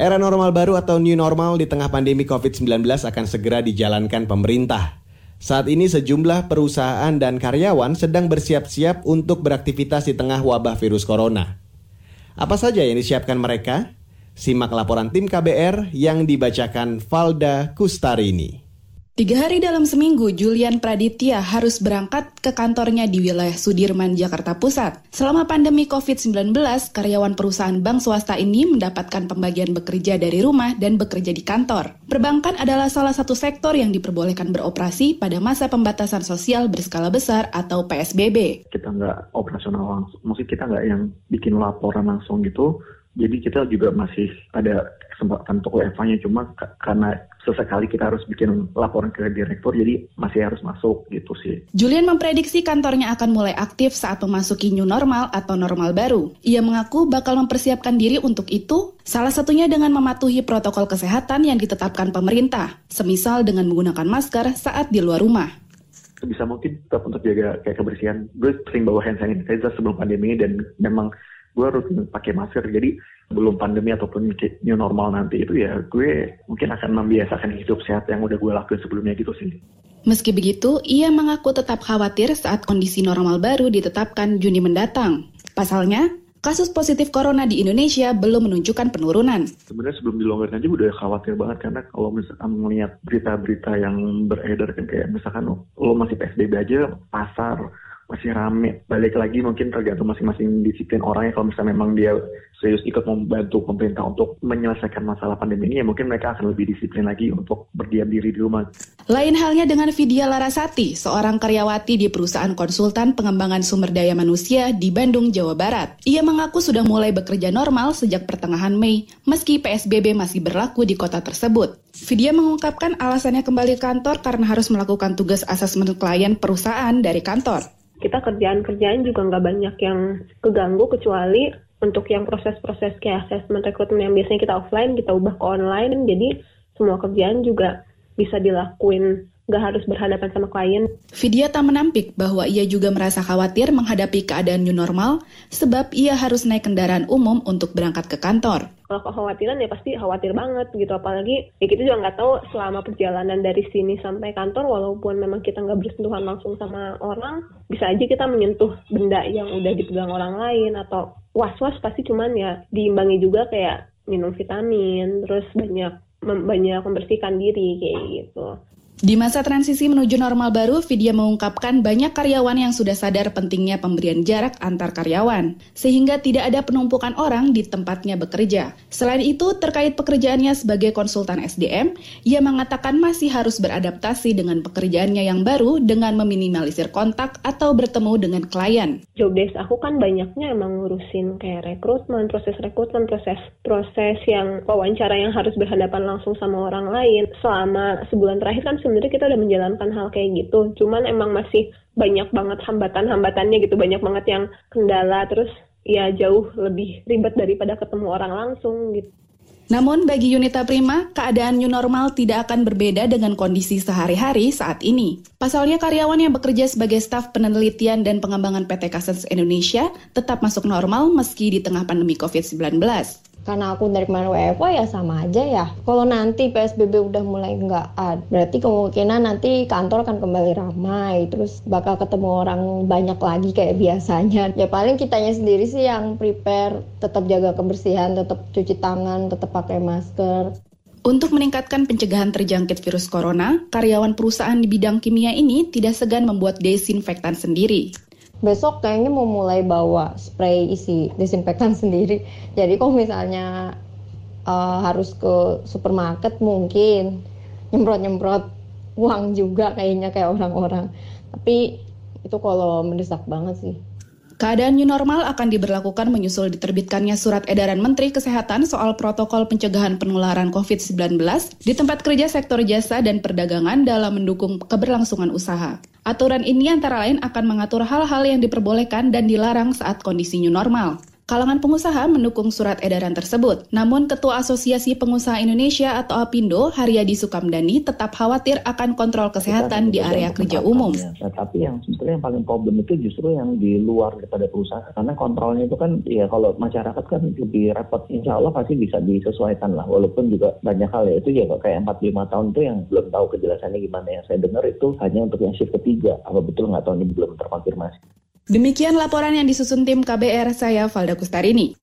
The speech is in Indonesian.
Era normal baru atau new normal di tengah pandemi COVID-19 akan segera dijalankan pemerintah. Saat ini sejumlah perusahaan dan karyawan sedang bersiap-siap untuk beraktivitas di tengah wabah virus corona. Apa saja yang disiapkan mereka? Simak laporan tim KBR yang dibacakan Valda Kustarini. Tiga hari dalam seminggu, Julian Praditya harus berangkat ke kantornya di wilayah Sudirman, Jakarta Pusat. Selama pandemi COVID-19, karyawan perusahaan bank swasta ini mendapatkan pembagian bekerja dari rumah dan bekerja di kantor. Perbankan adalah salah satu sektor yang diperbolehkan beroperasi pada masa pembatasan sosial berskala besar atau PSBB. Kita nggak operasional langsung, maksud kita nggak yang bikin laporan langsung gitu, jadi kita juga masih ada kesempatan untuk WFA-nya cuma karena sesekali kita harus bikin laporan ke direktur jadi masih harus masuk gitu sih. Julian memprediksi kantornya akan mulai aktif saat memasuki new normal atau normal baru. Ia mengaku bakal mempersiapkan diri untuk itu, salah satunya dengan mematuhi protokol kesehatan yang ditetapkan pemerintah, semisal dengan menggunakan masker saat di luar rumah bisa mungkin tetap untuk jaga kayak kebersihan. Gue sering bawa hand sanitizer sebelum pandemi dan memang gue rutin pakai masker jadi belum pandemi ataupun new normal nanti itu ya gue mungkin akan membiasakan hidup sehat yang udah gue lakuin sebelumnya gitu sih. Meski begitu, ia mengaku tetap khawatir saat kondisi normal baru ditetapkan Juni mendatang. Pasalnya, kasus positif corona di Indonesia belum menunjukkan penurunan. Sebenarnya sebelum dilonggarkan aja udah khawatir banget karena kalau misalkan melihat berita-berita yang beredar kan kayak misalkan lo masih PSBB aja pasar masih rame. Balik lagi mungkin tergantung masing-masing disiplin orangnya. Kalau misalnya memang dia serius ikut membantu pemerintah untuk menyelesaikan masalah pandemi ini, ya mungkin mereka akan lebih disiplin lagi untuk berdiam diri di rumah. Lain halnya dengan Vidya Larasati, seorang karyawati di perusahaan konsultan pengembangan sumber daya manusia di Bandung, Jawa Barat. Ia mengaku sudah mulai bekerja normal sejak pertengahan Mei, meski PSBB masih berlaku di kota tersebut. Vidya mengungkapkan alasannya kembali kantor karena harus melakukan tugas asesmen klien perusahaan dari kantor kita kerjaan-kerjaan juga nggak banyak yang keganggu kecuali untuk yang proses-proses kayak assessment rekrutmen yang biasanya kita offline kita ubah ke online jadi semua kerjaan juga bisa dilakuin nggak harus berhadapan sama klien. Vidya tak menampik bahwa ia juga merasa khawatir menghadapi keadaan new normal sebab ia harus naik kendaraan umum untuk berangkat ke kantor. Kalau kekhawatiran ya pasti khawatir banget gitu, apalagi ya kita juga nggak tahu selama perjalanan dari sini sampai kantor walaupun memang kita nggak bersentuhan langsung sama orang, bisa aja kita menyentuh benda yang udah dipegang orang lain atau was-was pasti cuman ya diimbangi juga kayak minum vitamin, terus banyak banyak membersihkan diri kayak gitu. Di masa transisi menuju normal baru, Vidya mengungkapkan banyak karyawan yang sudah sadar pentingnya pemberian jarak antar karyawan, sehingga tidak ada penumpukan orang di tempatnya bekerja. Selain itu, terkait pekerjaannya sebagai konsultan SDM, ia mengatakan masih harus beradaptasi dengan pekerjaannya yang baru dengan meminimalisir kontak atau bertemu dengan klien. Job desk aku kan banyaknya emang ngurusin kayak rekrutmen, proses rekrutmen, proses proses yang wawancara yang harus berhadapan langsung sama orang lain. Selama sebulan terakhir kan sebenarnya kita udah menjalankan hal kayak gitu. Cuman emang masih banyak banget hambatan-hambatannya gitu. Banyak banget yang kendala. Terus ya jauh lebih ribet daripada ketemu orang langsung gitu. Namun bagi Yunita Prima, keadaan new normal tidak akan berbeda dengan kondisi sehari-hari saat ini. Pasalnya karyawan yang bekerja sebagai staf penelitian dan pengembangan PT Kasens Indonesia tetap masuk normal meski di tengah pandemi COVID-19 karena aku dari kemarin WFO ya sama aja ya. Kalau nanti PSBB udah mulai nggak ada, berarti kemungkinan nanti kantor akan kembali ramai, terus bakal ketemu orang banyak lagi kayak biasanya. Ya paling kitanya sendiri sih yang prepare, tetap jaga kebersihan, tetap cuci tangan, tetap pakai masker. Untuk meningkatkan pencegahan terjangkit virus corona, karyawan perusahaan di bidang kimia ini tidak segan membuat desinfektan sendiri besok kayaknya mau mulai bawa spray isi desinfektan sendiri. Jadi kalau misalnya uh, harus ke supermarket mungkin nyemprot-nyemprot uang juga kayaknya kayak orang-orang. Tapi itu kalau mendesak banget sih. Keadaan new normal akan diberlakukan menyusul diterbitkannya surat edaran Menteri Kesehatan soal protokol pencegahan penularan COVID-19 di tempat kerja sektor jasa dan perdagangan dalam mendukung keberlangsungan usaha. Aturan ini antara lain akan mengatur hal-hal yang diperbolehkan dan dilarang saat kondisi new normal. Kalangan pengusaha mendukung surat edaran tersebut. Namun Ketua Asosiasi Pengusaha Indonesia atau APindo, Haryadi Sukamdani, tetap khawatir akan kontrol kesehatan di area kerja umum. Nah, tapi yang sebetulnya yang paling problem itu justru yang di luar daripada perusahaan. Karena kontrolnya itu kan, ya kalau masyarakat kan lebih repot. Insya Allah pasti bisa disesuaikan lah. Walaupun juga banyak hal ya. Itu ya kayak 4-5 tahun itu yang belum tahu kejelasannya gimana. Yang saya dengar itu hanya untuk yang shift ketiga. Apa betul nggak tahu ini belum terkonfirmasi. Demikian laporan yang disusun tim KBR saya Valda Kustarini.